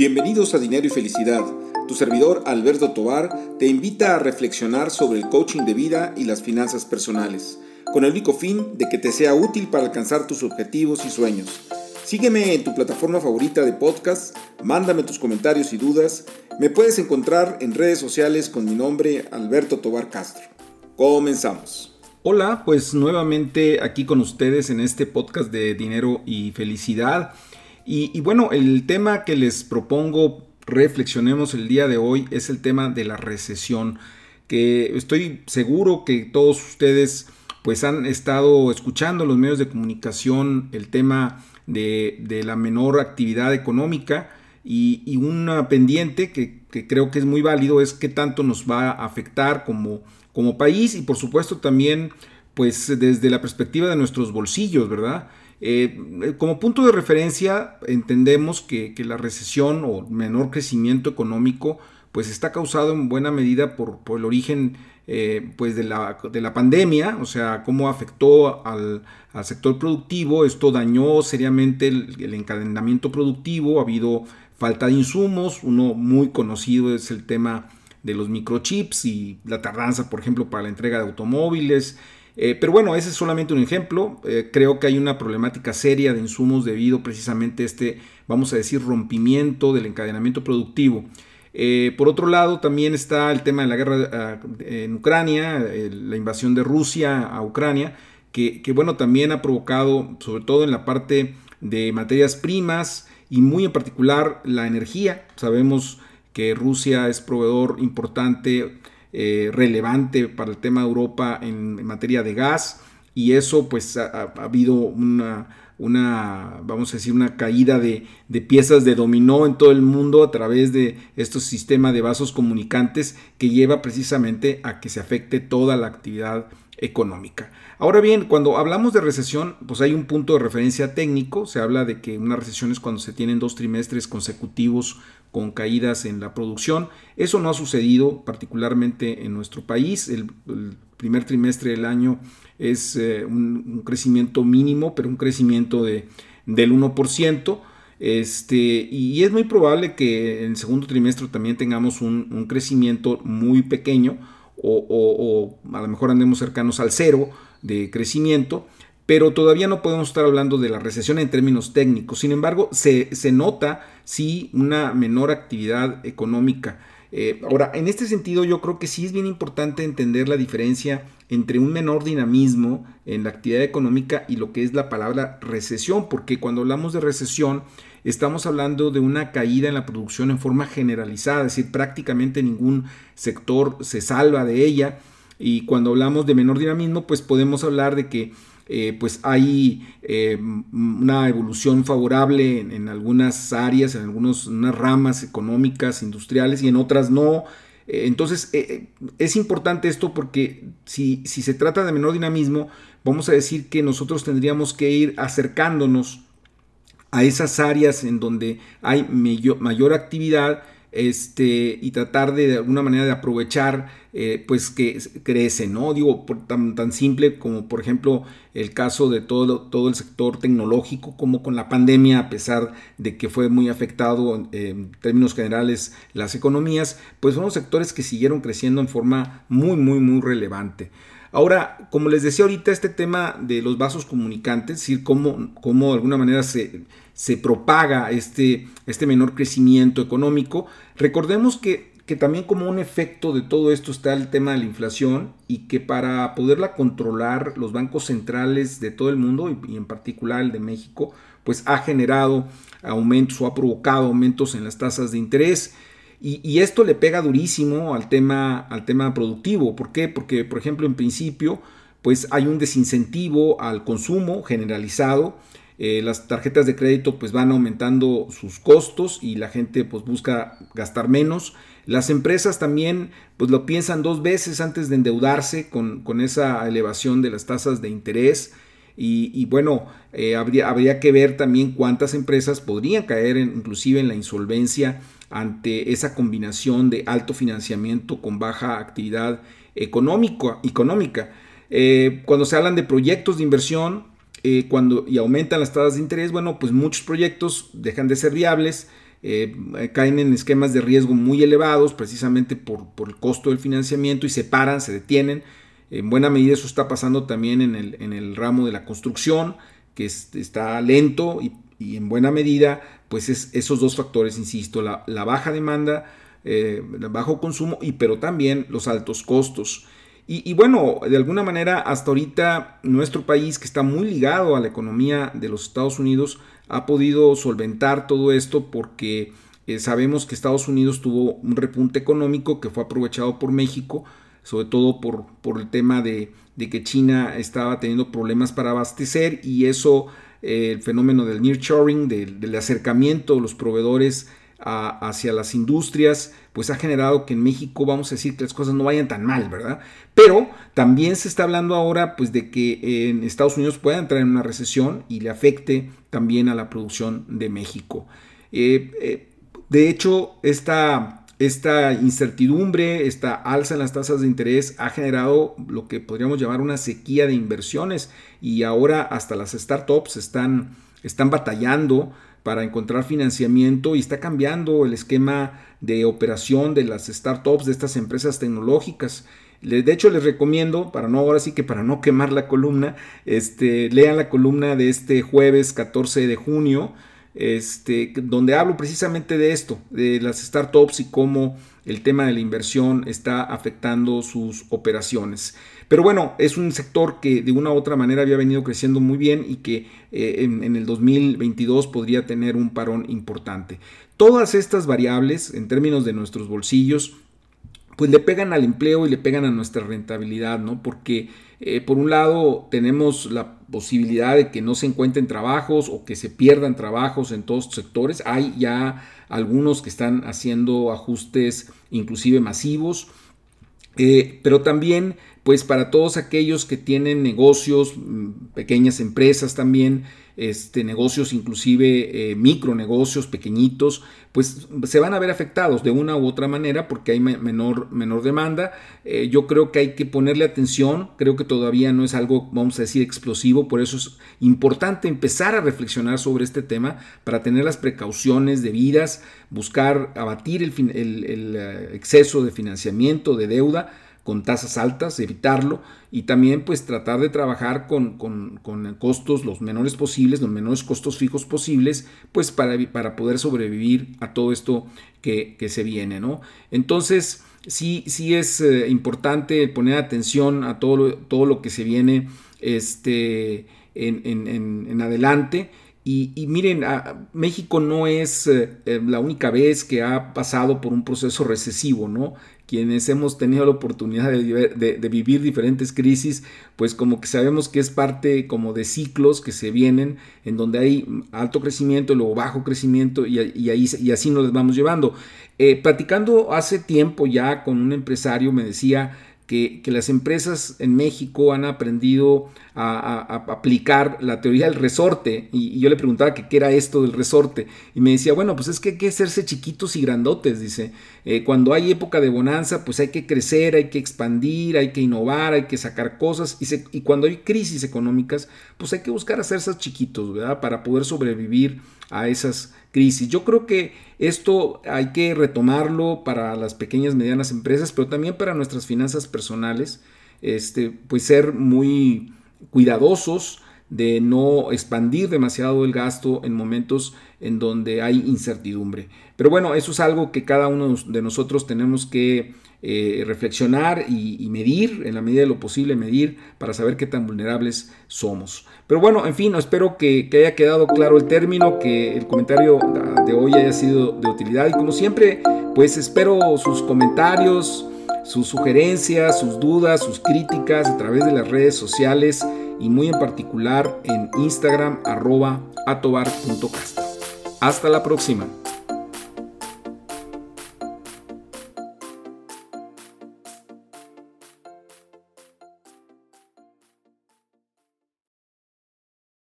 Bienvenidos a Dinero y Felicidad. Tu servidor Alberto Tobar te invita a reflexionar sobre el coaching de vida y las finanzas personales, con el único fin de que te sea útil para alcanzar tus objetivos y sueños. Sígueme en tu plataforma favorita de podcast, mándame tus comentarios y dudas. Me puedes encontrar en redes sociales con mi nombre Alberto Tobar Castro. Comenzamos. Hola, pues nuevamente aquí con ustedes en este podcast de Dinero y Felicidad. Y, bueno, el tema que les propongo reflexionemos el día de hoy es el tema de la recesión, que estoy seguro que todos ustedes pues han estado escuchando en los medios de comunicación el tema de, la menor actividad económica y, y una pendiente que, creo que es muy válido es qué tanto nos va a afectar como, como país y por supuesto también pues desde la perspectiva de nuestros bolsillos, ¿verdad? Eh, como punto de referencia, entendemos que, la recesión o menor crecimiento económico pues está causado en buena medida por, el origen eh, pues de la, de, la, pandemia, o sea, cómo afectó al, sector productivo, esto dañó seriamente el, encadenamiento productivo, ha habido falta de insumos, uno muy conocido es el tema de los microchips y la tardanza, por ejemplo, para la entrega de automóviles, eh, pero bueno, ese es solamente un ejemplo. Eh, creo que hay una problemática seria de insumos debido precisamente a este, vamos a decir, rompimiento del encadenamiento productivo. Eh, por otro lado, también está el tema de la guerra en Ucrania, la invasión de Rusia a Ucrania, que, bueno, también ha provocado, sobre todo en la parte de materias primas y muy en particular la energía. Sabemos que Rusia es proveedor importante eh, relevante para el tema de Europa en, materia de gas y eso pues ha, habido una, vamos a decir, una caída de, piezas de dominó en todo el mundo a través de estos sistemas de vasos comunicantes que lleva precisamente a que se afecte toda la actividad económica. Ahora bien, cuando hablamos de recesión, pues hay un punto de referencia técnico, se habla de que una recesión es cuando se tienen dos trimestres consecutivos con caídas en la producción. Eso no ha sucedido particularmente en nuestro país. El, primer trimestre del año es eh, un, crecimiento mínimo, pero un crecimiento de, del 1%. Este, y es muy probable que en el segundo trimestre también tengamos un, crecimiento muy pequeño o, a lo mejor andemos cercanos al cero de crecimiento pero todavía no podemos estar hablando de la recesión en términos técnicos. Sin embargo, se, nota sí una menor actividad económica. Eh, ahora, en este sentido, yo creo que sí es bien importante entender la diferencia entre un menor dinamismo en la actividad económica y lo que es la palabra recesión, porque cuando hablamos de recesión, estamos hablando de una caída en la producción en forma generalizada, es decir, prácticamente ningún sector se salva de ella. Y cuando hablamos de menor dinamismo, pues podemos hablar de que eh, pues hay eh, una evolución favorable en, algunas áreas, en algunas ramas económicas, industriales y en otras no. Eh, entonces es importante esto porque si, si se trata de menor dinamismo, vamos a decir que nosotros tendríamos que ir acercándonos a esas áreas en donde hay mayor actividad este, y tratar de, de alguna manera de aprovechar eh, pues que crece, ¿no? Digo, por tan, tan, simple como por ejemplo el caso de todo, todo el sector tecnológico, como con la pandemia, a pesar de que fue muy afectado en términos generales las economías, pues fueron sectores que siguieron creciendo en forma muy, muy, muy relevante. Ahora, como les decía ahorita, este tema de los vasos comunicantes, es decir, cómo, cómo de alguna manera se, se propaga este, este menor crecimiento económico, recordemos que, que también como un efecto de todo esto está el tema de la inflación y que para poderla controlar los bancos centrales de todo el mundo y, en particular el de México, pues ha generado aumentos o ha provocado aumentos en las tasas de interés. Y, esto le pega durísimo al tema, al tema productivo. ¿Por qué? Porque, por ejemplo, en principio, pues hay un desincentivo al consumo generalizado. Eh, las tarjetas de crédito pues van aumentando sus costos y la gente pues busca gastar menos. Las empresas también pues lo piensan dos veces antes de endeudarse con, esa elevación de las tasas de interés. Y, bueno, eh, habría, habría, que ver también cuántas empresas podrían caer inclusive en la insolvencia ante esa combinación de alto financiamiento con baja actividad económica. Eh, cuando se hablan de proyectos de inversión eh, cuando, y aumentan las tasas de interés, bueno, pues muchos proyectos dejan de ser viables, caen en esquemas de riesgo muy elevados precisamente por, el costo del financiamiento y se paran, se detienen. En buena medida eso está pasando también en el, ramo de la construcción, que está lento y, en buena medida, pues es esos dos factores, insisto, la, baja demanda, el bajo consumo, y pero también los altos costos. Y, bueno, de alguna manera, hasta ahorita nuestro país, que está muy ligado a la economía de los Estados Unidos, ha podido solventar todo esto porque eh, sabemos que Estados Unidos tuvo un repunte económico que fue aprovechado por México, sobre todo por, por el tema de, que China estaba teniendo problemas para abastecer y eso, eh, el fenómeno del nearshoring, del, del acercamiento de los proveedores hacia las industrias, pues ha generado que en México vamos a decir que las cosas no vayan tan mal, ¿verdad? Pero también se está hablando ahora pues de que en Estados Unidos pueda entrar en una recesión y le afecte también a la producción de México. Eh, eh, de hecho, esta, esta incertidumbre, esta alza en las tasas de interés ha generado lo que podríamos llamar una sequía de inversiones y ahora hasta las startups están, están batallando para encontrar financiamiento y está cambiando el esquema de operación de las startups, de estas empresas tecnológicas. De hecho, les recomiendo, para no ahora sí que para no quemar la columna, este, lean la columna de este jueves 14 de junio, este, donde hablo precisamente de esto, de las startups y cómo el tema de la inversión está afectando sus operaciones. Pero bueno, es un sector que de una u otra manera había venido creciendo muy bien y que eh, en, el 2022 podría tener un parón importante. Todas estas variables en términos de nuestros bolsillos pues le pegan al empleo y le pegan a nuestra rentabilidad, ¿no? Porque eh, por un lado tenemos la posibilidad de que no se encuentren trabajos o que se pierdan trabajos en todos los sectores. Hay ya algunos que están haciendo ajustes inclusive masivos, eh, pero también pues para todos aquellos que tienen negocios, mm, pequeñas empresas también, este, negocios inclusive eh, micronegocios pequeñitos, pues se van a ver afectados de una u otra manera porque hay menor, menor demanda. Eh, yo creo que hay que ponerle atención, creo que todavía no es algo, vamos a decir, explosivo, por eso es importante empezar a reflexionar sobre este tema para tener las precauciones debidas, buscar abatir el, el eh, exceso de financiamiento, de deuda con tasas altas, evitarlo y también pues tratar de trabajar con, costos los menores posibles, los menores costos fijos posibles, pues para, para poder sobrevivir a todo esto que, se viene, ¿no? Entonces, sí, sí es eh, importante poner atención a todo lo, todo lo que se viene este, en, adelante. Y, miren, México no es eh, la única vez que ha pasado por un proceso recesivo, ¿no? quienes hemos tenido la oportunidad de, vivir diferentes crisis, pues como que sabemos que es parte como de ciclos que se vienen, en donde hay alto crecimiento, luego bajo crecimiento y, ahí, y así nos vamos llevando. Eh, platicando hace tiempo ya con un empresario me decía, que, las empresas en México han aprendido a, aplicar la teoría del resorte. Y, yo le preguntaba qué era esto del resorte. Y me decía, bueno, pues es que hay que hacerse chiquitos y grandotes, dice. Eh, cuando hay época de bonanza, pues hay que crecer, hay que expandir, hay que innovar, hay que sacar cosas. Y, y cuando hay crisis económicas, pues hay que buscar hacerse chiquitos, ¿verdad? Para poder sobrevivir a esas crisis. Yo creo que esto hay que retomarlo para las pequeñas y medianas empresas, pero también para nuestras finanzas personales, este, pues ser muy cuidadosos de no expandir demasiado el gasto en momentos en donde hay incertidumbre. Pero bueno, eso es algo que cada uno de nosotros tenemos que eh, reflexionar y, medir, en la medida de lo posible, medir para saber qué tan vulnerables somos. Pero bueno, en fin, espero que, haya quedado claro el término, que el comentario de hoy haya sido de utilidad y como siempre, pues espero sus comentarios, sus sugerencias, sus dudas, sus críticas a través de las redes sociales y muy en particular en Instagram arroba. Hasta la próxima.